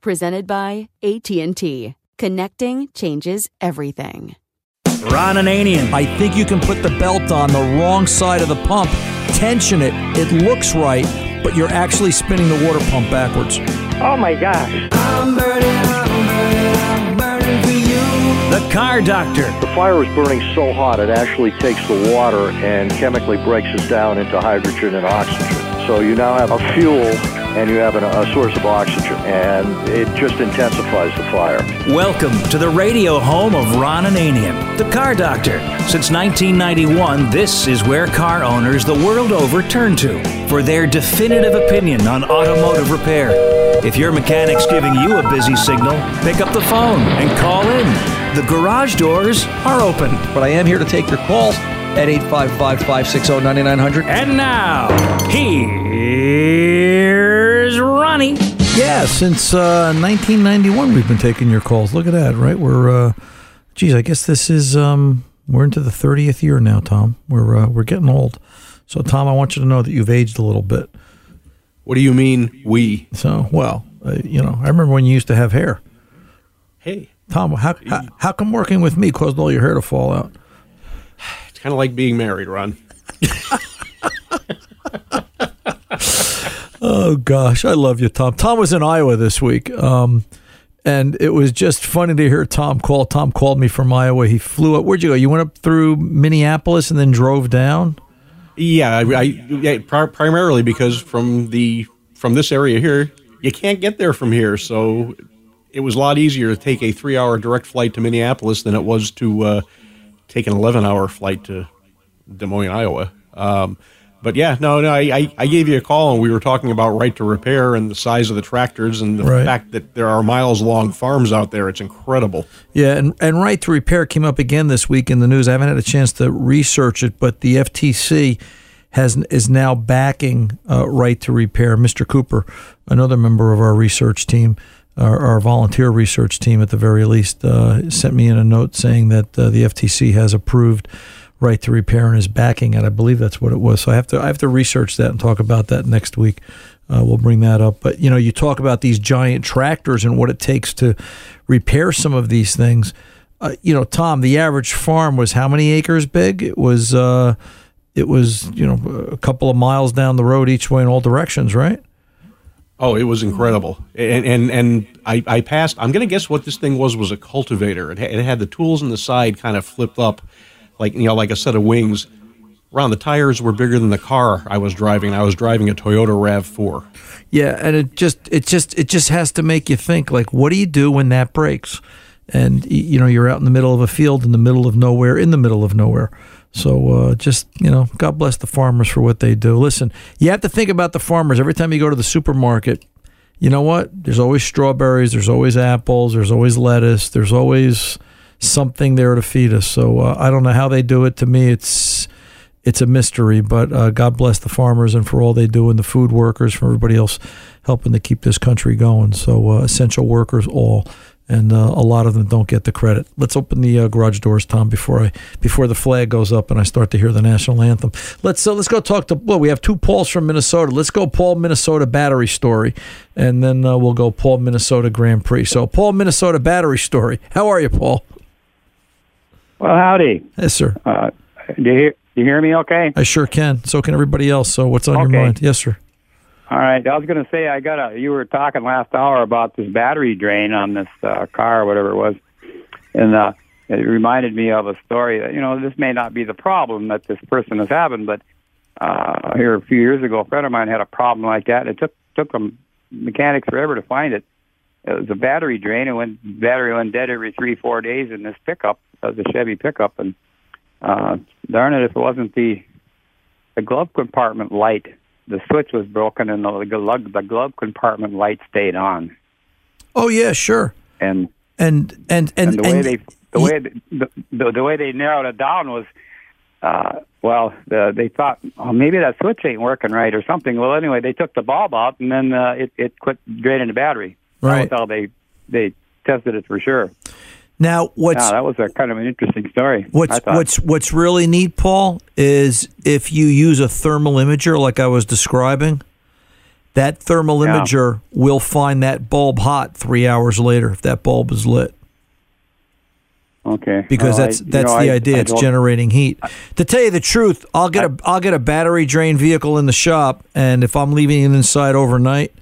presented by AT&T. Connecting changes everything. Ron Ananian. I think you can put the belt on the wrong side of the pump, tension it, it looks right, but you're actually spinning the water pump backwards. Oh my gosh. I'm burning, I'm burning, I'm burning for you. The car doctor. The fire is burning so hot it actually takes the water and chemically breaks it down into hydrogen and oxygen. So you now have a fuel and you have an, a source of oxygen, and it just intensifies the fire. Welcome to the radio home of Ron Ananian, the car doctor. Since 1991, this is where car owners the world over turn to for their definitive opinion on automotive repair. If your mechanic's giving you a busy signal, pick up the phone and call in. The garage doors are open. But I am here to take your calls at 855 560 9900. And now, here's Ronnie. Yeah, since uh, 1991, we've been taking your calls. Look at that, right? We're, uh, geez, I guess this is, um, we're into the 30th year now, Tom. We're, uh, we're getting old. So, Tom, I want you to know that you've aged a little bit. What do you mean, we? So, well, uh, you know, I remember when you used to have hair. Hey. Tom, how, how, how come working with me caused all your hair to fall out? Kind of like being married, Ron. oh gosh, I love you, Tom. Tom was in Iowa this week, um, and it was just funny to hear Tom call. Tom called me from Iowa. He flew up. Where'd you go? You went up through Minneapolis and then drove down. Yeah, I, I yeah, primarily because from the from this area here, you can't get there from here, so it was a lot easier to take a three-hour direct flight to Minneapolis than it was to. Uh, take an 11 hour flight to Des Moines, Iowa. Um, but yeah, no, no, I, I, gave you a call and we were talking about right to repair and the size of the tractors and the right. fact that there are miles long farms out there. It's incredible. Yeah, and, and right to repair came up again this week in the news. I haven't had a chance to research it, but the FTC has is now backing uh, right to repair. Mr. Cooper, another member of our research team, our, our, volunteer research team at the very least uh, sent me in a note saying that uh, the FTC has approved right to repair and is backing it. I believe that's what it was. So I have to I have to research that and talk about that next week. Uh, we'll bring that up. But you know, you talk about these giant tractors and what it takes to repair some of these things. Uh, you know, Tom, the average farm was how many acres big? It was uh, it was you know a couple of miles down the road each way in all directions, right? Oh, it was incredible, and and, and I, I passed. I'm going to guess what this thing was was a cultivator. It had, it had the tools on the side kind of flipped up, like you know, like a set of wings. Around the tires were bigger than the car I was driving. I was driving a Toyota Rav Four. Yeah, and it just it just it just has to make you think like, what do you do when that breaks? And you know, you're out in the middle of a field, in the middle of nowhere, in the middle of nowhere. So uh, just you know, God bless the farmers for what they do. Listen, you have to think about the farmers every time you go to the supermarket. You know what? There's always strawberries. There's always apples. There's always lettuce. There's always something there to feed us. So uh, I don't know how they do it. To me, it's it's a mystery. But uh, God bless the farmers and for all they do, and the food workers, for everybody else helping to keep this country going. So uh, essential workers, all and uh, a lot of them don't get the credit. Let's open the uh, garage doors, Tom, before I before the flag goes up and I start to hear the national anthem. Let's uh, let's go talk to. Well, we have two Pauls from Minnesota. Let's go Paul Minnesota battery story, and then uh, we'll go Paul Minnesota Grand Prix. So Paul Minnesota battery story. How are you, Paul? Well, howdy. Yes, sir. Uh, do you hear, do you hear me? Okay. I sure can. So can everybody else. So what's on Okay. your mind? Yes, sir. All right. I was going to say I got a. You were talking last hour about this battery drain on this uh, car, or whatever it was, and uh, it reminded me of a story. That, you know, this may not be the problem that this person is having, but uh, here a few years ago, a friend of mine had a problem like that. It took took them mechanics forever to find it. It was a battery drain, and when battery went dead every three four days in this pickup, uh, the Chevy pickup, and uh, darn it, if it wasn't the the glove compartment light the switch was broken and the glove, the glove compartment light stayed on. Oh yeah, sure. And and and and, and the way and- they the way the, the the way they narrowed it down was, uh, well, the, they thought oh, maybe that switch ain't working right or something. Well, anyway, they took the bulb out and then uh, it it quit draining the battery. Right. That was how they they tested it for sure. Now, what's Yeah, that was a kind of an interesting story. What's what's what's really neat, Paul, is if you use a thermal imager like I was describing, that thermal Yeah. imager will find that bulb hot three hours later if that bulb is lit. Okay. Because Well, that's you that's know, the I- idea. I it's generating heat. To tell you the truth, I'll get a I'll get a battery drain vehicle in the shop, and if I'm leaving it inside overnight,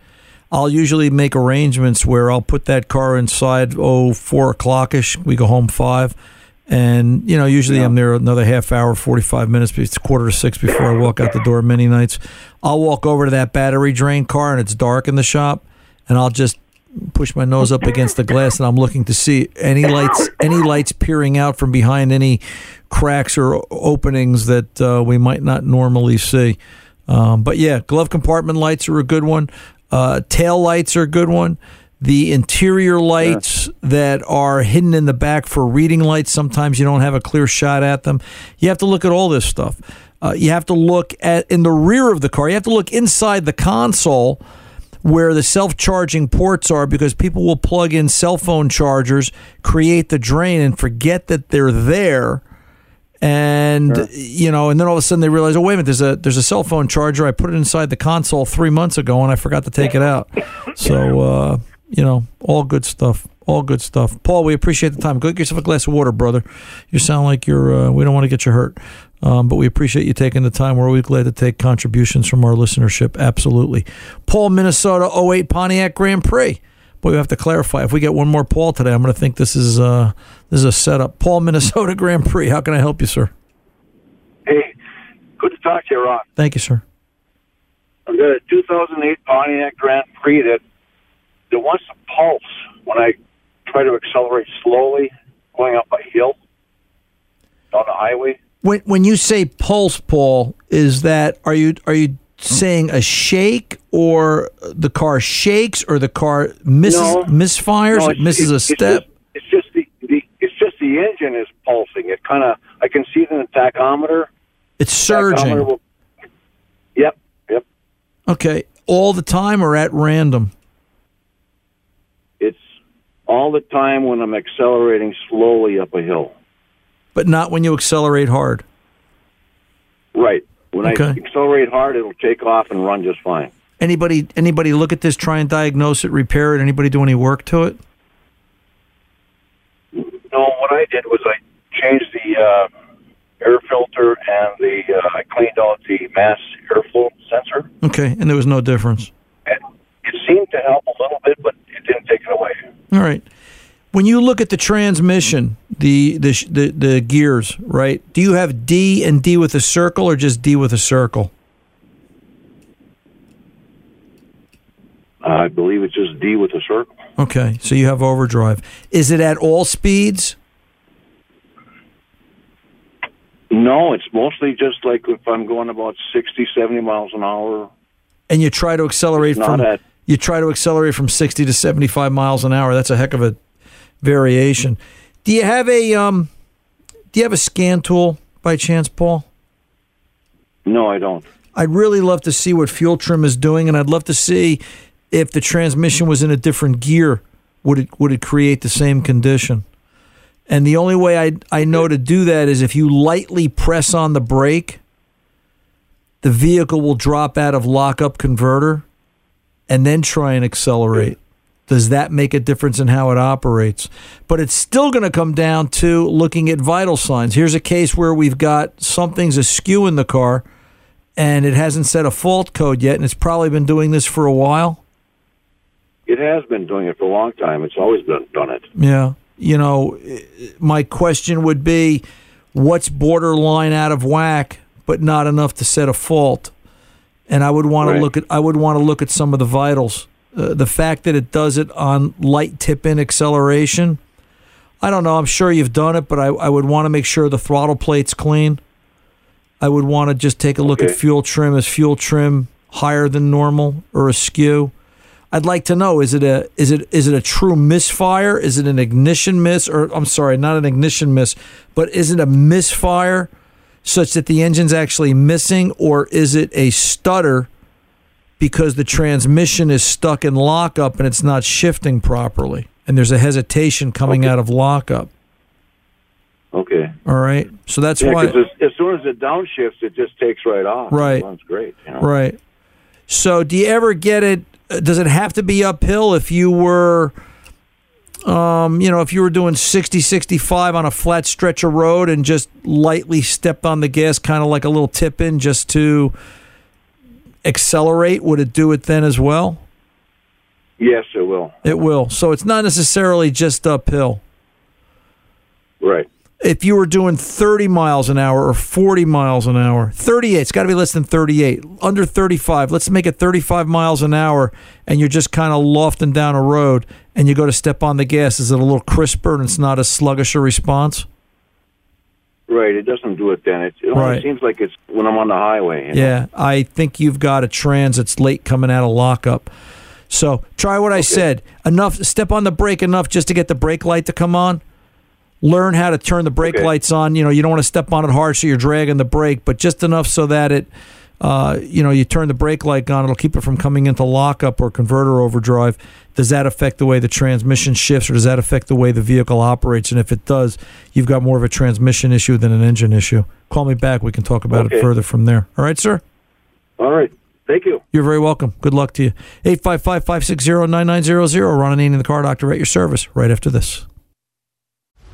I'll usually make arrangements where I'll put that car inside oh four o'clock ish. We go home five, and you know usually I'm there another half hour, forty five minutes. It's quarter to six before I walk out the door. Many nights, I'll walk over to that battery drain car, and it's dark in the shop, and I'll just push my nose up against the glass and I'm looking to see any lights any lights peering out from behind any cracks or openings that uh, we might not normally see. Um, but yeah, glove compartment lights are a good one. Uh, tail lights are a good one. The interior lights that are hidden in the back for reading lights, sometimes you don't have a clear shot at them. You have to look at all this stuff. Uh, you have to look at in the rear of the car. You have to look inside the console where the self-charging ports are because people will plug in cell phone chargers, create the drain, and forget that they're there. And you know, and then all of a sudden they realize, oh wait a minute, there's a there's a cell phone charger. I put it inside the console three months ago, and I forgot to take it out. So uh, you know, all good stuff. All good stuff. Paul, we appreciate the time. Go get yourself a glass of water, brother. You sound like you're. Uh, we don't want to get you hurt, um, but we appreciate you taking the time. We're always glad to take contributions from our listenership. Absolutely. Paul, Minnesota 08 Pontiac Grand Prix. Boy, we have to clarify. If we get one more Paul today, I'm going to think this is uh, this is a setup. Paul, Minnesota Grand Prix. How can I help you, sir? Hey, good to talk to you, Ron. Thank you, sir. I've got a 2008 Pontiac Grand Prix that that wants to pulse when I try to accelerate slowly going up a hill on the highway. When when you say pulse, Paul, is that are you are you saying a shake or the car shakes or the car misses No. misfires, No, it misses a it's step? just- It's just, the, the it's just the engine is pulsing. It kind of I can see it in the tachometer. It's Tachometer surging. will- yep, yep. Okay, all the time or at random? It's all the time when I'm accelerating slowly up a hill. But not when you accelerate hard. Okay. I accelerate hard, it'll take off and run just fine. Anybody anybody look at this, try and diagnose it, repair it? Anybody do any work to it? No, what I did was I changed the uh, air filter and the uh, I cleaned out the mass airflow sensor. Okay, and there was no difference. It seemed to help a little bit, but it didn't take it away. All right. When you look at the transmission, the the the, the gears, right? Do you have D and D with a circle, or just D with a circle? I believe it's just D with a circle. Okay, so you have overdrive. Is it at all speeds? No, it's mostly just like if I'm going about 60, 70 miles an hour. And you try to accelerate from at- you try to accelerate from sixty to seventy five miles an hour. That's a heck of a variation. Do you have a um? Do you have a scan tool by chance, Paul? No, I don't. I'd really love to see what fuel trim is doing, and I'd love to see if the transmission was in a different gear, would it would it create the same condition? And the only way I I know to do that is if you lightly press on the brake, the vehicle will drop out of lockup converter, and then try and accelerate. Does that make a difference in how it operates? But it's still going to come down to looking at vital signs. Here's a case where we've got something's askew in the car and it hasn't set a fault code yet, and it's probably been doing this for a while. It has been doing it for a long time. It's always been done it. Yeah. You know, my question would be what's borderline out of whack, but not enough to set a fault? And I would want Right. to look at I would want to look at some of the vitals. Uh, the fact that it does it on light tip in acceleration. I don't know. I'm sure you've done it, but I, I would want to make sure the throttle plate's clean. I would want to just take a look at fuel trim. Is fuel trim higher than normal or askew? I'd like to know is it a is it is it a true misfire? Is it an ignition miss or I'm sorry, not an ignition miss, but is it a misfire such that the engine's actually missing or is it a stutter because the transmission is stuck in lockup and it's not shifting properly and there's a hesitation coming out of lockup. Okay. All right? So that's yeah, why as, as soon as it downshifts, it just takes right off. Right. Runs great. You know? Right. So, do you ever get it? uh, Does it have to be uphill if you were, um, you know, if you were doing 60, 65 on a flat stretch of road and just lightly stepped on the gas, kind of like a little tip in just to accelerate? Would it do it then as well? Yes, it will. It will. So, it's not necessarily just uphill. Right. if you were doing 30 miles an hour or 40 miles an hour 38 it's got to be less than 38 under 35 let's make it 35 miles an hour and you're just kind of lofting down a road and you go to step on the gas is it a little crisper and it's not as sluggish a response Right. It doesn't do it then. It, it only Right. seems like it's when I'm on the highway. you know? yeah i think you've got a trans that's late coming out of lockup so try what i said enough step on the brake enough just to get the brake light to come on learn how to turn the brake Okay. lights on. You know, you don't want to step on it hard so you're dragging the brake, but just enough so that it, uh, you know, you turn the brake light on. It'll keep it from coming into lockup or converter overdrive. Does that affect the way the transmission shifts, or does that affect the way the vehicle operates? And if it does, you've got more of a transmission issue than an engine issue. Call me back. We can talk about it further from there. All right, sir. All right. Thank you. You're very welcome. Good luck to you. 855 560 9900. Ron Ananian, the car doctor, at your service right after this.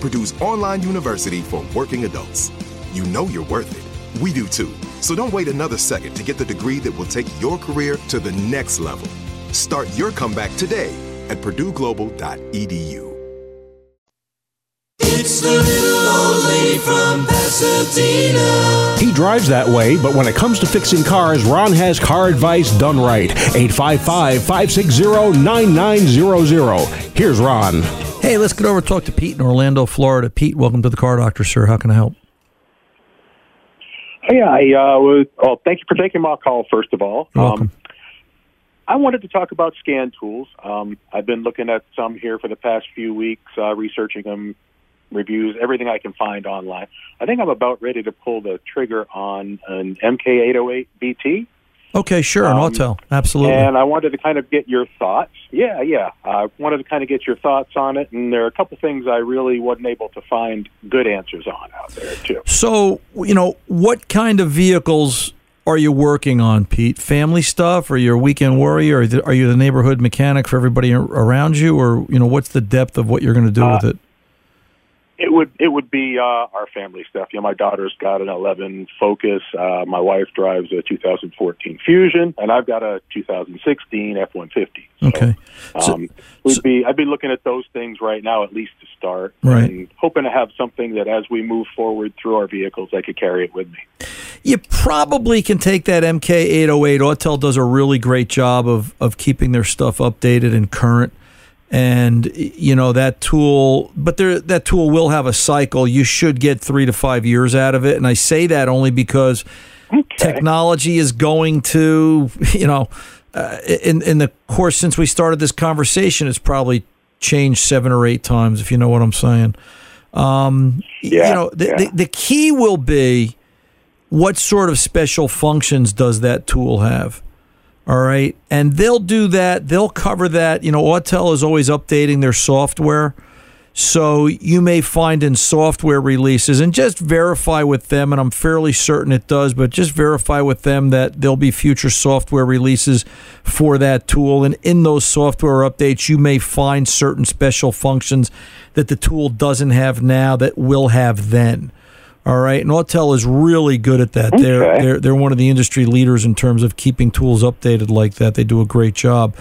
Purdue's online university for working adults. You know you're worth it. We do too. So don't wait another second to get the degree that will take your career to the next level. Start your comeback today at purdueglobal.edu. It's the little old lady from Pasadena. He drives that way, but when it comes to fixing cars, Ron has car advice done right. 855 560 9900. Here's Ron. Hey, let's get over and talk to Pete in Orlando, Florida. Pete, welcome to the Car Doctor, sir. How can I help? Yeah, I uh, was. Oh, thank you for taking my call. First of all, You're welcome. Um, I wanted to talk about scan tools. Um, I've been looking at some here for the past few weeks, uh, researching them, reviews, everything I can find online. I think I'm about ready to pull the trigger on an MK808 BT. Okay, sure, an Um, Autel. Absolutely. And I wanted to kind of get your thoughts. Yeah, yeah. I wanted to kind of get your thoughts on it, and there are a couple things I really wasn't able to find good answers on out there too. So, you know, what kind of vehicles are you working on, Pete? Family stuff, or you're a weekend warrior, or are you the neighborhood mechanic for everybody around you, or you know, what's the depth of what you're going to do Uh, with it? It would it would be uh, our family stuff. You know, my daughter's got an 11 Focus. Uh, my wife drives a 2014 Fusion, and I've got a 2016 F150. Okay. Um, we'd be I'd be looking at those things right now, at least to start, Right. and hoping to have something that as we move forward through our vehicles, I could carry it with me. You probably can take that MK808. Autel does a really great job of of keeping their stuff updated and current. And you know that tool, but there that tool will have a cycle. You should get three to five years out of it. And I say that only because technology is going to, you know, uh, in in the course since we started this conversation, it's probably changed seven or eight times. If you know what I'm saying. Um, you know, the, the, the key will be what sort of special functions does that tool have? All right. And they'll do that. They'll cover that. You know, Autel is always updating their software. So you may find in software releases and just verify with them, and I'm fairly certain it does, but just verify with them that there'll be future software releases for that tool. And in those software updates, you may find certain special functions that the tool doesn't have now that will have then. All right, and Autel is really good at that. They're they're they're one of the industry leaders in terms of keeping tools updated like that. They do a great job.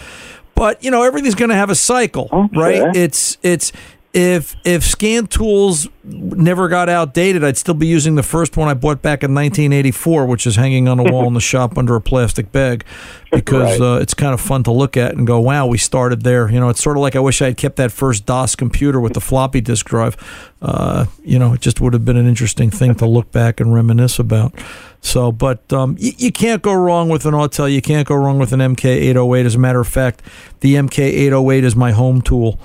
But you know, everything's going to have a cycle, right? It's it's if if scan tools never got outdated, I'd still be using the first one I bought back in 1984, which is hanging on a wall in the shop under a plastic bag, because Right. uh, it's kind of fun to look at and go, "Wow, we started there." You know, it's sort of like I wish I had kept that first DOS computer with the floppy disk drive. Uh, you know, it just would have been an interesting thing to look back and reminisce about. So, but um, y- you can't go wrong with an Autel. You can't go wrong with an MK808. As a matter of fact, the MK808 is my home tool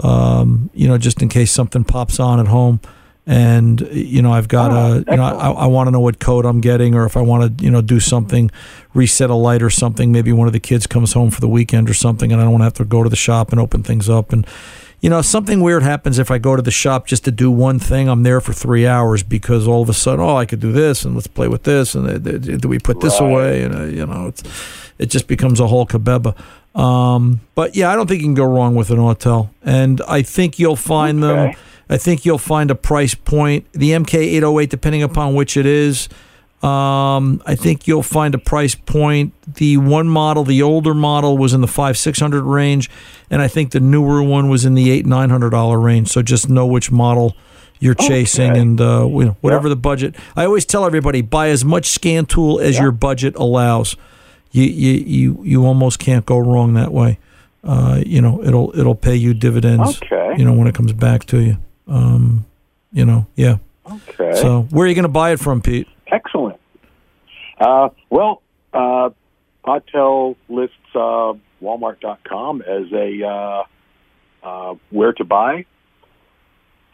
um, you know, just in case something pops on at home. And you know, I've got a, you know, I, I want to know what code I'm getting, or if I want to, you know, do something, reset a light or something. Maybe one of the kids comes home for the weekend or something, and I don't want to have to go to the shop and open things up. And you know, something weird happens if I go to the shop just to do one thing. I'm there for three hours because all of a sudden, oh, I could do this, and let's play with this, and uh, do we put this Right. away? And uh, you know, it's, it just becomes a whole kabeba. Um, but yeah, I don't think you can go wrong with an Autel, and I think you'll find them. I think you'll find a price point. The MK808, depending upon which it is, um, I think you'll find a price point. The one model, the older model, was in the five six hundred range, and I think the newer one was in the eight nine hundred dollar range. So just know which model you're chasing, and uh, you know, whatever the budget. I always tell everybody buy as much scan tool as your budget allows. You you you you almost can't go wrong that way. Uh, you know, it'll it'll pay you dividends. Okay. You know, when it comes back to you. Um, you know, yeah. Okay. So where are you going to buy it from, Pete? Excellent. Uh, well, uh, Autel lists uh, Walmart.com as a uh, uh, where to buy.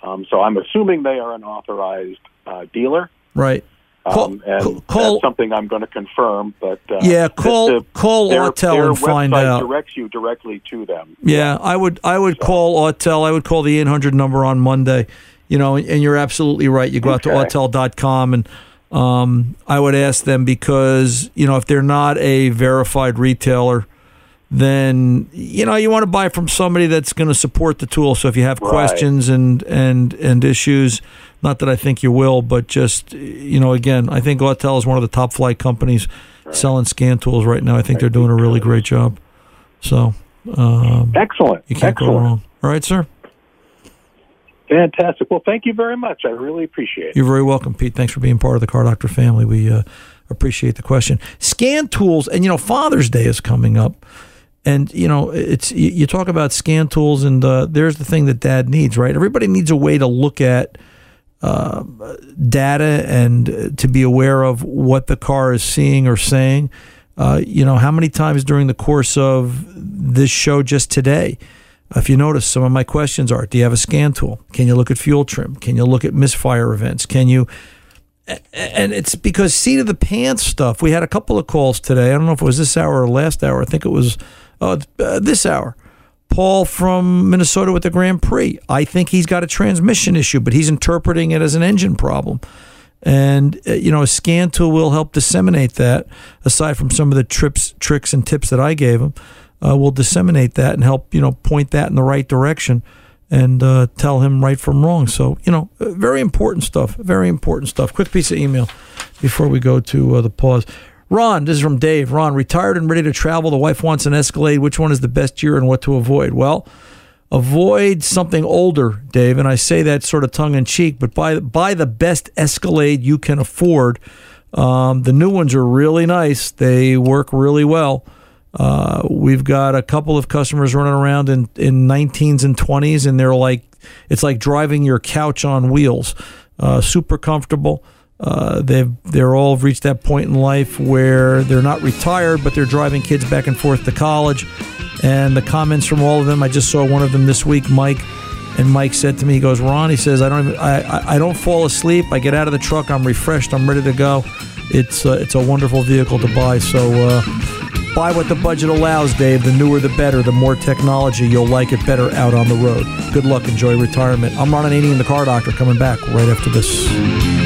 Um, so I'm assuming they are an authorized uh, dealer. Right. Um, and that's something I'm going to confirm. But uh, Yeah, call- the- call their, Autel their and find out. Directs you directly to them. Yeah, I would I would call Autel. I would call the 800 number on Monday. You know, and you're absolutely right. You go out to Okay. autel.com and um, I would ask them because, you know, if they're not a verified retailer, then you know, you want to buy from somebody that's going to support the tool. So if you have Right. questions and and and issues, not that I think you will, but just you know, again, I think Autel is one of the top flight companies selling scan tools right now. I think they're doing a really great job. So, um, Excellent. you can't go Excellent. wrong. All right, sir. Fantastic. Well, thank you very much. I really appreciate it. You're very welcome, Pete. Thanks for being part of the Car Doctor family. We uh, appreciate the question. Scan tools, and you know, Father's Day is coming up, and you know, it's you, you talk about scan tools, and uh, there's the thing that Dad needs, right? Everybody needs a way to look at uh, data and to be aware of what the car is seeing or saying. Uh, you know, how many times during the course of this show just today, if you notice, some of my questions are: Do you have a scan tool? Can you look at fuel trim? Can you look at misfire events? Can you? And it's because seat of the pants stuff. We had a couple of calls today. I don't know if it was this hour or last hour. I think it was uh, uh, this hour. Paul from Minnesota with the Grand Prix. I think he's got a transmission issue, but he's interpreting it as an engine problem. And uh, you know, a scan tool will help disseminate that. Aside from some of the trips, tricks, and tips that I gave him, uh, will disseminate that and help you know point that in the right direction and uh, tell him right from wrong. So you know, uh, very important stuff. Very important stuff. Quick piece of email before we go to uh, the pause. Ron, this is from Dave. Ron, retired and ready to travel. The wife wants an Escalade. Which one is the best year and what to avoid? Well, avoid something older, Dave, and I say that sort of tongue in cheek, but buy buy the best Escalade you can afford. Um, the new ones are really nice; they work really well. Uh, we've got a couple of customers running around in in 19s and 20s, and they're like it's like driving your couch on wheels. Uh, super comfortable. Uh, they've they're all reached that point in life where they're not retired, but they're driving kids back and forth to college. And the comments from all of them, I just saw one of them this week, Mike. And Mike said to me, he goes, Ron, he says, I don't even, I, I, don't fall asleep. I get out of the truck, I'm refreshed, I'm ready to go. It's uh, it's a wonderful vehicle to buy. So uh, buy what the budget allows, Dave. The newer, the better. The more technology, you'll like it better out on the road. Good luck. Enjoy retirement. I'm Ron Ananian, the car doctor, coming back right after this.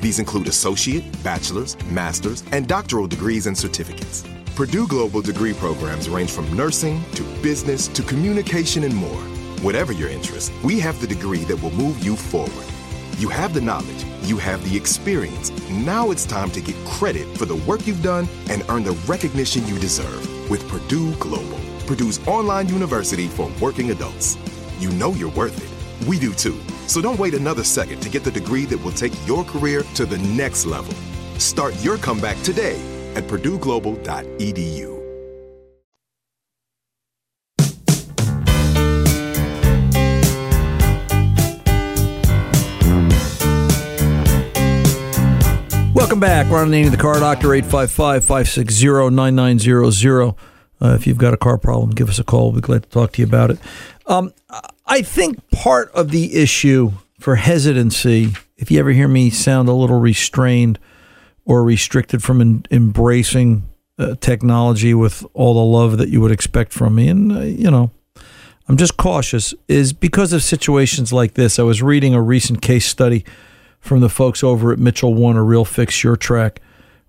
These include associate, bachelor's, master's, and doctoral degrees and certificates. Purdue Global degree programs range from nursing to business to communication and more. Whatever your interest, we have the degree that will move you forward. You have the knowledge, you have the experience. Now it's time to get credit for the work you've done and earn the recognition you deserve with Purdue Global, Purdue's online university for working adults. You know you're worth it. We do too. So don't wait another second to get the degree that will take your career to the next level. Start your comeback today at purdueglobal.edu. Welcome back. Name of the car doctor, 855 560 9900. Uh, if you've got a car problem, give us a call. We'd be glad to talk to you about it. Um, I think part of the issue for hesitancy, if you ever hear me sound a little restrained or restricted from in, embracing uh, technology with all the love that you would expect from me, and, uh, you know, I'm just cautious, is because of situations like this. I was reading a recent case study from the folks over at Mitchell One, a real fix SureTrack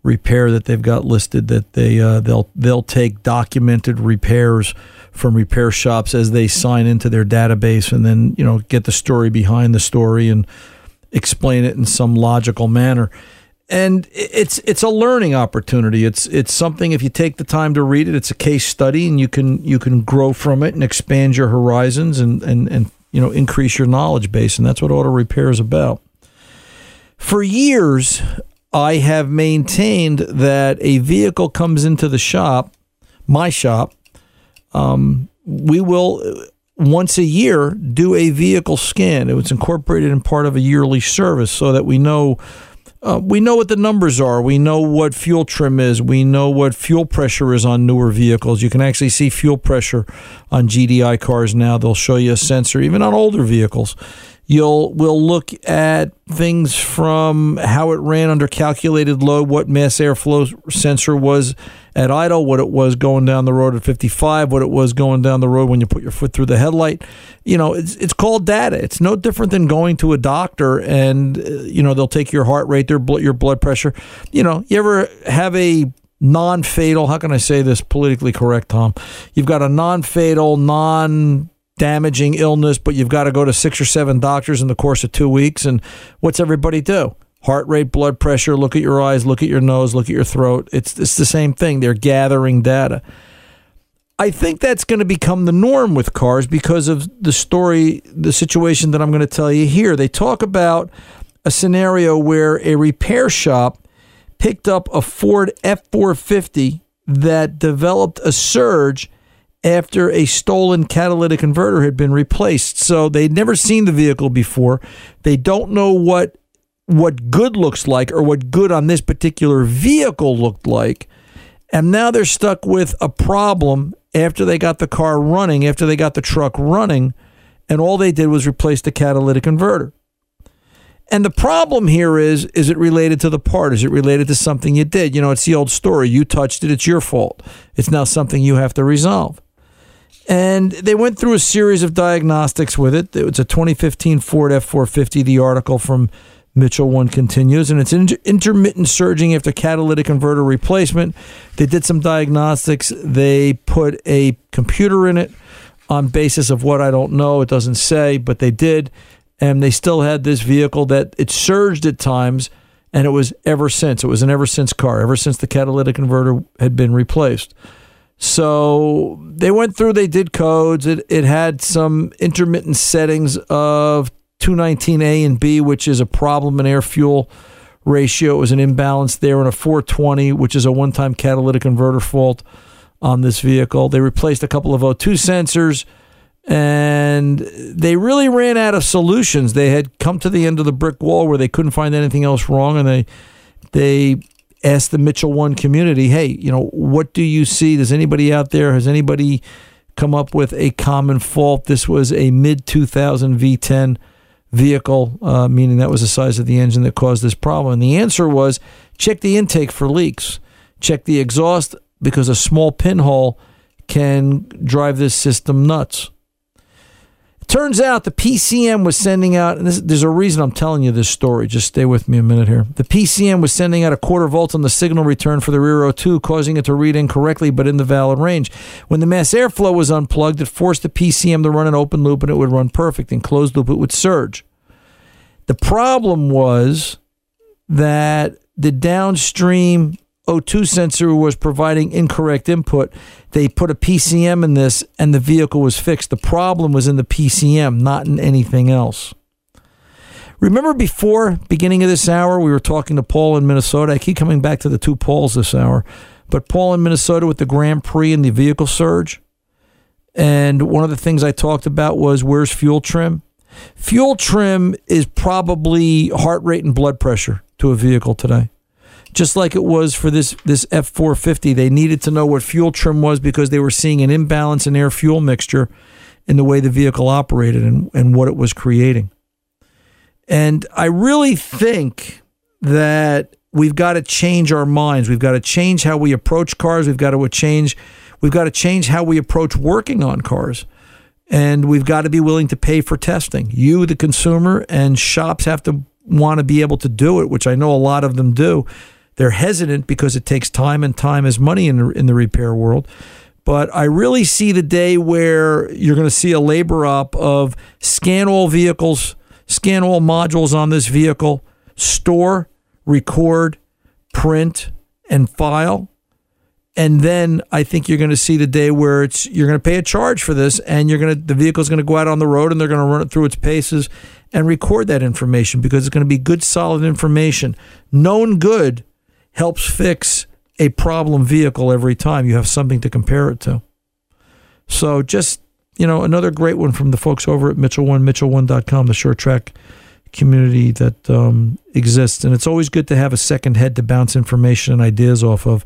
repair that they've got listed that they uh, they'll they'll take documented repairs from repair shops as they sign into their database and then you know get the story behind the story and explain it in some logical manner. And it's it's a learning opportunity. It's it's something if you take the time to read it it's a case study and you can you can grow from it and expand your horizons and and and you know increase your knowledge base. And that's what auto repair is about. For years, I have maintained that a vehicle comes into the shop, my shop. Um, we will once a year do a vehicle scan. It was incorporated in part of a yearly service so that we know. Uh, we know what the numbers are. We know what fuel trim is. We know what fuel pressure is on newer vehicles. You can actually see fuel pressure on GDI cars now. They'll show you a sensor, even on older vehicles. You'll we'll look at things from how it ran under calculated load, what mass airflow sensor was at idle, what it was going down the road at 55, what it was going down the road when you put your foot through the headlight. You know, it's it's called data. It's no different than going to a doctor and uh, you know they'll take your heart rate, their your blood pressure. You know, you ever have a non-fatal? How can I say this politically correct, Tom? You've got a non-fatal, non damaging illness, but you've got to go to six or seven doctors in the course of two weeks. And what's everybody do? Heart rate, blood pressure, look at your eyes, look at your nose, look at your throat. It's, it's the same thing. They're gathering data. I think that's going to become the norm with cars because of the story, the situation that I'm going to tell you here. They talk about a scenario where a repair shop picked up a Ford F 450 that developed a surge after a stolen catalytic converter had been replaced. So they'd never seen the vehicle before. They don't know what what good looks like or what good on this particular vehicle looked like. And now they're stuck with a problem after they got the car running, after they got the truck running, and all they did was replace the catalytic converter. And the problem here is is it related to the part? Is it related to something you did? You know, it's the old story. You touched it, it's your fault. It's now something you have to resolve. And they went through a series of diagnostics with it. It was a 2015 Ford F 450. The article from Mitchell One continues, and it's inter- intermittent surging after catalytic converter replacement. They did some diagnostics. They put a computer in it on basis of what I don't know. It doesn't say, but they did, and they still had this vehicle that it surged at times, and it was ever since. It was an ever since car, ever since the catalytic converter had been replaced. So they went through, they did codes. It, it had some intermittent settings of 219A and B, which is a problem in air fuel ratio. It was an imbalance there, and a 420, which is a one time catalytic converter fault on this vehicle. They replaced a couple of O2 sensors and they really ran out of solutions. They had come to the end of the brick wall where they couldn't find anything else wrong, and they they ask the Mitchell One community, hey, you know, what do you see? Does anybody out there, has anybody come up with a common fault? This was a mid 2000 V10 vehicle, uh, meaning that was the size of the engine that caused this problem. And the answer was check the intake for leaks, check the exhaust because a small pinhole can drive this system nuts. Turns out the PCM was sending out, and this, there's a reason I'm telling you this story. Just stay with me a minute here. The PCM was sending out a quarter volt on the signal return for the rear O2, causing it to read incorrectly but in the valid range. When the mass airflow was unplugged, it forced the PCM to run an open loop and it would run perfect. In closed loop, it would surge. The problem was that the downstream O2 sensor was providing incorrect input. They put a PCM in this and the vehicle was fixed. The problem was in the PCM, not in anything else. Remember before beginning of this hour, we were talking to Paul in Minnesota. I keep coming back to the two Pauls this hour, but Paul in Minnesota with the Grand Prix and the vehicle surge. And one of the things I talked about was where's fuel trim? Fuel trim is probably heart rate and blood pressure to a vehicle today just like it was for this this F450. They needed to know what fuel trim was because they were seeing an imbalance in air fuel mixture in the way the vehicle operated and, and what it was creating. And I really think that we've got to change our minds. We've got to change how we approach cars. We've got to change we've got to change how we approach working on cars. And we've got to be willing to pay for testing. You, the consumer, and shops have to want to be able to do it, which I know a lot of them do they're hesitant because it takes time, and time is money in the, in the repair world. But I really see the day where you're going to see a labor up of scan all vehicles, scan all modules on this vehicle, store, record, print, and file. And then I think you're going to see the day where it's you're going to pay a charge for this, and you're going to the vehicle's going to go out on the road, and they're going to run it through its paces and record that information because it's going to be good, solid information, known good helps fix a problem vehicle every time. You have something to compare it to. So just, you know, another great one from the folks over at Mitchell One, Mitchell1.com, the SureTrack community that um, exists. And it's always good to have a second head to bounce information and ideas off of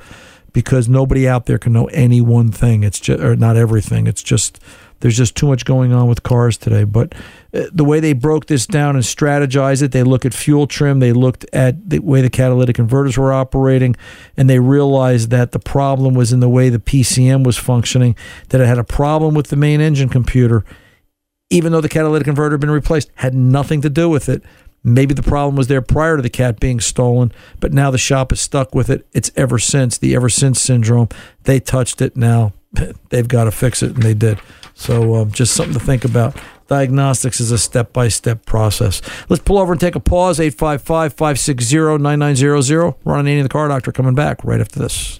because nobody out there can know any one thing. It's just, or not everything. It's just There's just too much going on with cars today. But uh, the way they broke this down and strategized it, they look at fuel trim, they looked at the way the catalytic converters were operating, and they realized that the problem was in the way the PCM was functioning, that it had a problem with the main engine computer. Even though the catalytic converter had been replaced, had nothing to do with it. Maybe the problem was there prior to the cat being stolen, but now the shop is stuck with it. It's ever since, the ever since syndrome. They touched it now. They've got to fix it, and they did. So um, just something to think about. Diagnostics is a step by step process. Let's pull over and take a pause. 855 560 9900. Ron and Ananian the car doctor coming back right after this.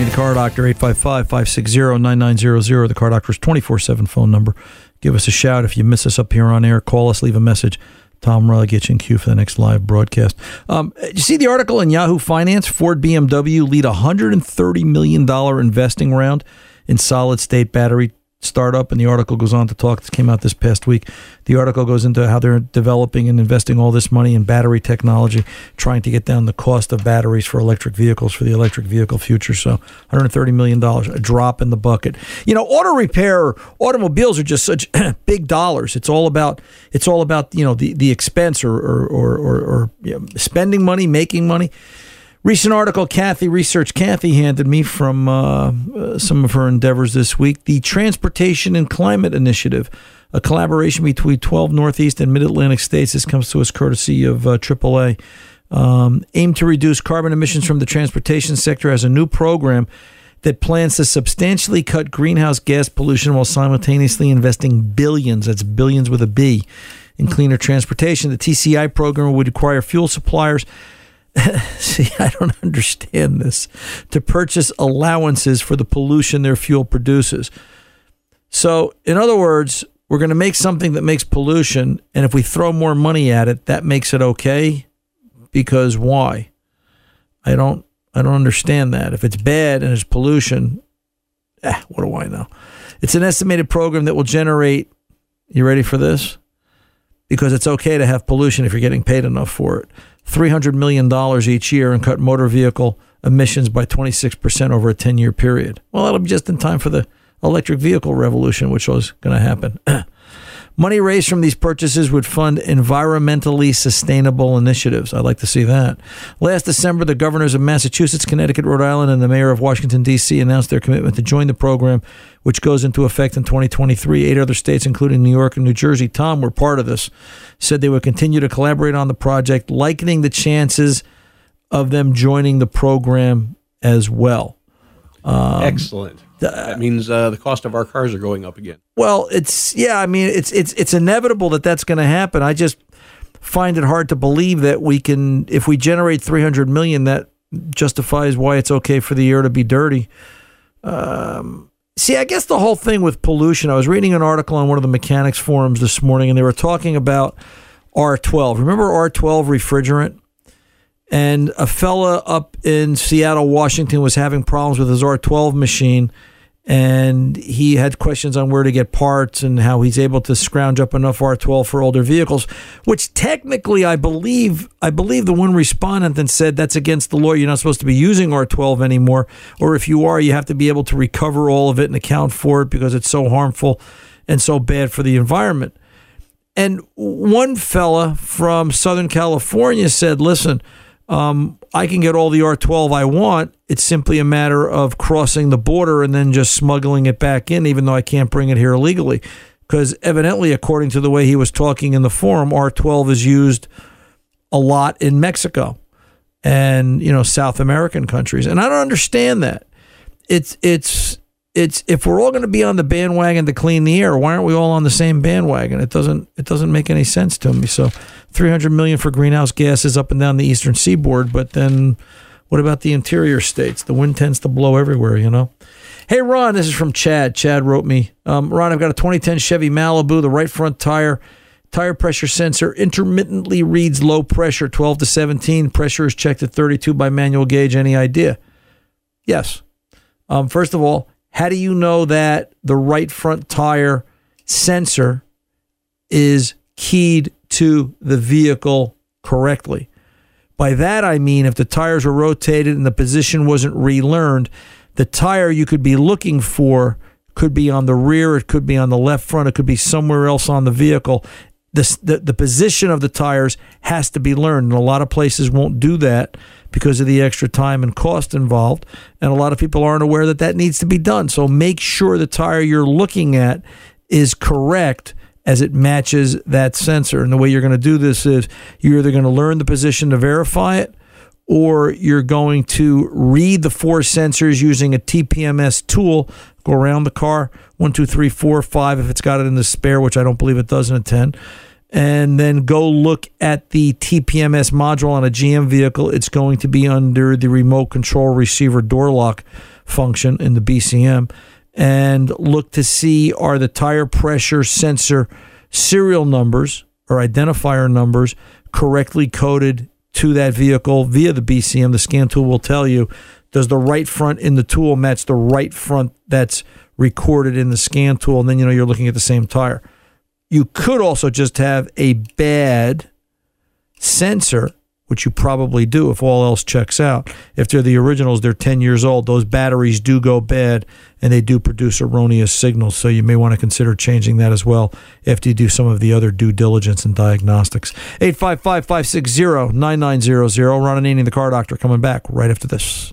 Ananian the car doctor, 855 560 9900. The car doctor's 24 7 phone number. Give us a shout if you miss us up here on air. Call us, leave a message. Tom Riley gets you in queue for the next live broadcast. Um, you see the article in Yahoo Finance? Ford BMW lead a $130 million investing round in solid state battery startup. And the article goes on to talk. This came out this past week. The article goes into how they're developing and investing all this money in battery technology, trying to get down the cost of batteries for electric vehicles for the electric vehicle future. So $130 million, a drop in the bucket. You know, auto repair, automobiles are just such big dollars. It's all about, it's all about, you know, the, the expense or, or, or, or, or you know, spending money, making money. Recent article Kathy, research Kathy handed me from uh, uh, some of her endeavors this week. The Transportation and Climate Initiative, a collaboration between 12 Northeast and Mid Atlantic states. This comes to us courtesy of uh, AAA. Um, aim to reduce carbon emissions from the transportation sector as a new program that plans to substantially cut greenhouse gas pollution while simultaneously investing billions, that's billions with a B, in cleaner transportation. The TCI program would require fuel suppliers See, I don't understand this. To purchase allowances for the pollution their fuel produces. So, in other words, we're going to make something that makes pollution, and if we throw more money at it, that makes it okay. Because why? I don't. I don't understand that. If it's bad and it's pollution, eh, what do I know? It's an estimated program that will generate. You ready for this? Because it's okay to have pollution if you're getting paid enough for it. $300 million each year and cut motor vehicle emissions by 26% over a 10 year period. Well, that'll be just in time for the electric vehicle revolution, which was going to happen. Money raised from these purchases would fund environmentally sustainable initiatives. I'd like to see that. Last December, the governors of Massachusetts, Connecticut, Rhode Island, and the mayor of Washington, D.C. announced their commitment to join the program, which goes into effect in 2023. Eight other states, including New York and New Jersey, Tom, were part of this, said they would continue to collaborate on the project, likening the chances of them joining the program as well. Um, Excellent. That means uh, the cost of our cars are going up again. Well, it's yeah. I mean, it's it's it's inevitable that that's going to happen. I just find it hard to believe that we can, if we generate three hundred million, that justifies why it's okay for the air to be dirty. Um, see, I guess the whole thing with pollution. I was reading an article on one of the mechanics forums this morning, and they were talking about R12. Remember R12 refrigerant? And a fella up in Seattle, Washington, was having problems with his R12 machine and he had questions on where to get parts and how he's able to scrounge up enough R12 for older vehicles, which technically I believe I believe the one respondent then said that's against the law. You're not supposed to be using R12 anymore, or if you are, you have to be able to recover all of it and account for it because it's so harmful and so bad for the environment. And one fella from Southern California said, "Listen." Um, I can get all the R12 I want. It's simply a matter of crossing the border and then just smuggling it back in, even though I can't bring it here illegally. Because evidently, according to the way he was talking in the forum, R12 is used a lot in Mexico and you know South American countries, and I don't understand that. It's it's it's if we're all going to be on the bandwagon to clean the air, why aren't we all on the same bandwagon? It doesn't it doesn't make any sense to me. So, 300 million for greenhouse gases up and down the eastern seaboard, but then what about the interior states? The wind tends to blow everywhere, you know. Hey Ron, this is from Chad. Chad wrote me, um, Ron, I've got a 2010 Chevy Malibu. The right front tire tire pressure sensor intermittently reads low pressure, 12 to 17. Pressure is checked at 32 by manual gauge. Any idea? Yes. Um, first of all, how do you know that the right front tire sensor is keyed to the vehicle correctly? By that I mean if the tires were rotated and the position wasn't relearned, the tire you could be looking for could be on the rear, it could be on the left front, it could be somewhere else on the vehicle. The, the, the position of the tires has to be learned, and a lot of places won't do that because of the extra time and cost involved. And a lot of people aren't aware that that needs to be done. So make sure the tire you're looking at is correct as it matches that sensor. And the way you're going to do this is you're either going to learn the position to verify it or you're going to read the four sensors using a TPMS tool, go around the car, one, two, three, four, five, if it's got it in the spare, which I don't believe it does in a 10 and then go look at the TPMS module on a GM vehicle. It's going to be under the remote control receiver door lock function in the BCM and look to see are the tire pressure sensor serial numbers or identifier numbers correctly coded to that vehicle via the BCM. The scan tool will tell you does the right front in the tool match the right front that's recorded in the scan tool, and then you know you're looking at the same tire. You could also just have a bad sensor which you probably do if all else checks out. If they're the originals, they're 10 years old. Those batteries do go bad and they do produce erroneous signals. So you may want to consider changing that as well after you do some of the other due diligence and diagnostics. 855 560 9900. Ron Ananian, the car doctor, coming back right after this.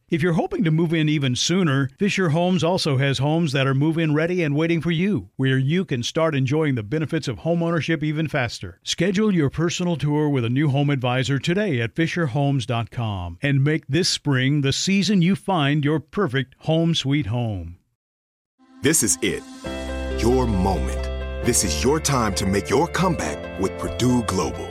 If you're hoping to move in even sooner, Fisher Homes also has homes that are move in ready and waiting for you, where you can start enjoying the benefits of homeownership even faster. Schedule your personal tour with a new home advisor today at FisherHomes.com and make this spring the season you find your perfect home sweet home. This is it. Your moment. This is your time to make your comeback with Purdue Global.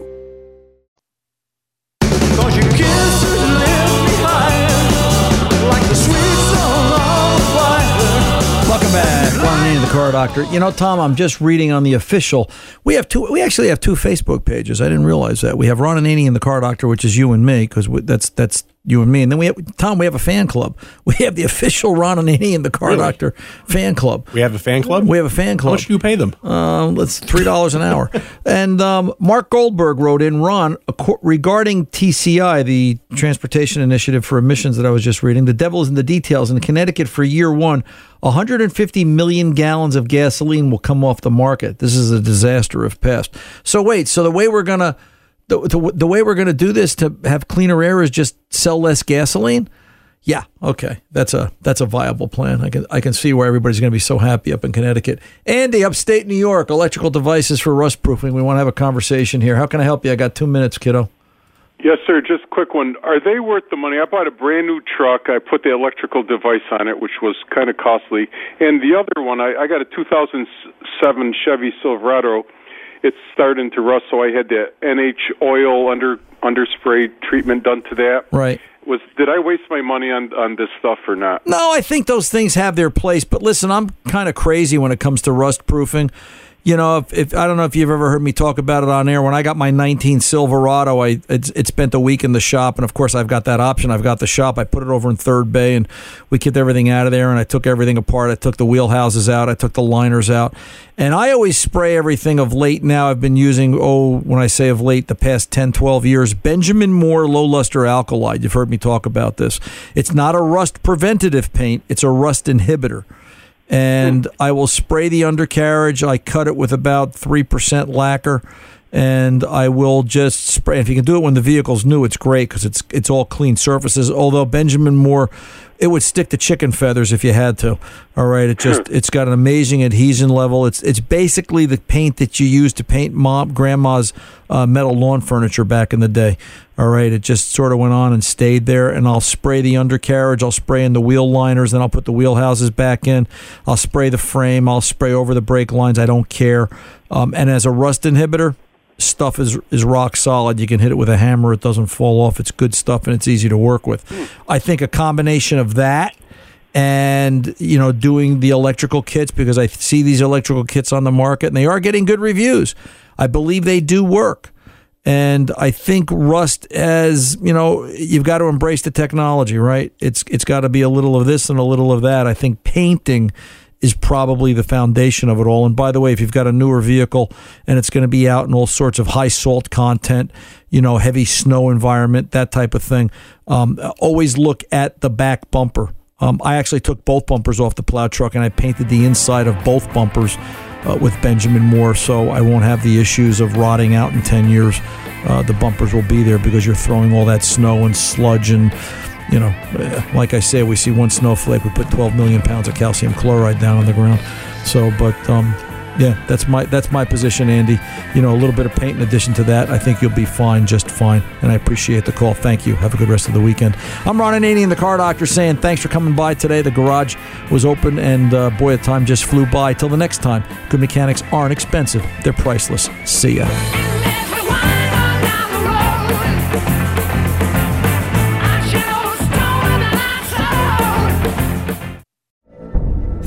car doctor. You know, Tom, I'm just reading on the official. We have two. We actually have two Facebook pages. I didn't realize that. We have Ron Ananian, the car doctor, which is you and me, because that's that's you and me. And then we have Tom. We have a fan club. We have the official Ron Ananian, the car Really? doctor fan club. We have a fan club. We have a fan club. How much do you pay them? Um, let's three dollars an hour. and um, Mark Goldberg wrote in Ron regarding TCI, the Transportation Initiative for Emissions that I was just reading. The devil is in the details. In Connecticut, for year one, 150 million gallons of gasoline will come off the market. This is a disaster if passed. So wait, so the way we're gonna the, the, the way we're gonna do this to have cleaner air is just sell less gasoline. Yeah, okay, that's a that's a viable plan. I can I can see where everybody's going to be so happy up in Connecticut. Andy, upstate New York, electrical devices for rust proofing. We want to have a conversation here. How can I help you? I got two minutes, kiddo. Yes, sir. Just a quick one. Are they worth the money? I bought a brand new truck. I put the electrical device on it, which was kind of costly. And the other one, I, I got a 2007 Chevy Silverado. It's starting to rust, so I had the NH oil under underspray treatment done to that. Right. Was did I waste my money on on this stuff or not? No, I think those things have their place. But listen, I'm kind of crazy when it comes to rust proofing. You know, if, if I don't know if you've ever heard me talk about it on air. When I got my 19 Silverado, I it, it spent a week in the shop, and of course I've got that option. I've got the shop. I put it over in Third Bay, and we kicked everything out of there, and I took everything apart. I took the wheelhouses out. I took the liners out, and I always spray everything of late. Now I've been using oh, when I say of late, the past 10, 12 years, Benjamin Moore low luster alkalite. You've heard me talk about this. It's not a rust preventative paint; it's a rust inhibitor and I will spray the undercarriage. I cut it with about 3% lacquer and I will just spray. If you can do it when the vehicle's new, it's great because it's it's all clean surfaces. Although Benjamin Moore, it would stick to chicken feathers if you had to. All right, it just it's got an amazing adhesion level. It's it's basically the paint that you used to paint mom grandma's uh, metal lawn furniture back in the day. All right, it just sort of went on and stayed there. And I'll spray the undercarriage. I'll spray in the wheel liners. Then I'll put the wheel houses back in. I'll spray the frame. I'll spray over the brake lines. I don't care. Um, and as a rust inhibitor, stuff is is rock solid. You can hit it with a hammer; it doesn't fall off. It's good stuff, and it's easy to work with. Hmm. I think a combination of that and you know doing the electrical kits because I see these electrical kits on the market, and they are getting good reviews. I believe they do work. And I think Rust as, you know, you've got to embrace the technology, right? It's it's got to be a little of this and a little of that. I think painting is probably the foundation of it all. And by the way, if you've got a newer vehicle and it's going to be out in all sorts of high salt content, you know, heavy snow environment, that type of thing, um, always look at the back bumper. Um, I actually took both bumpers off the plow truck and I painted the inside of both bumpers uh, with Benjamin Moore, so I won't have the issues of rotting out in 10 years. Uh, the bumpers will be there because you're throwing all that snow and sludge and you know, like I say, we see one snowflake, we put 12 million pounds of calcium chloride down on the ground. So, but um, yeah, that's my that's my position, Andy. You know, a little bit of paint in addition to that, I think you'll be fine, just fine. And I appreciate the call. Thank you. Have a good rest of the weekend. I'm Ron Ananian, the car doctor, saying thanks for coming by today. The garage was open, and uh, boy, the time just flew by. Till the next time, good mechanics aren't expensive; they're priceless. See ya.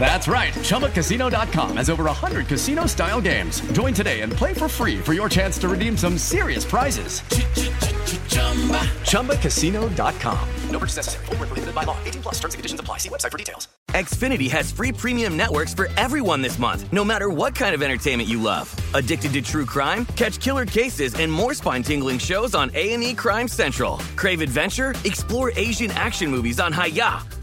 That's right. ChumbaCasino.com has over 100 casino style games. Join today and play for free for your chance to redeem some serious prizes. ChumbaCasino.com. No purchase necessary. Full prohibited by law. 18 plus terms and conditions apply. See website for details. Xfinity has free premium networks for everyone this month, no matter what kind of entertainment you love. Addicted to true crime? Catch killer cases and more spine-tingling shows on A&E Crime Central. Crave adventure? Explore Asian action movies on Hi-YAH.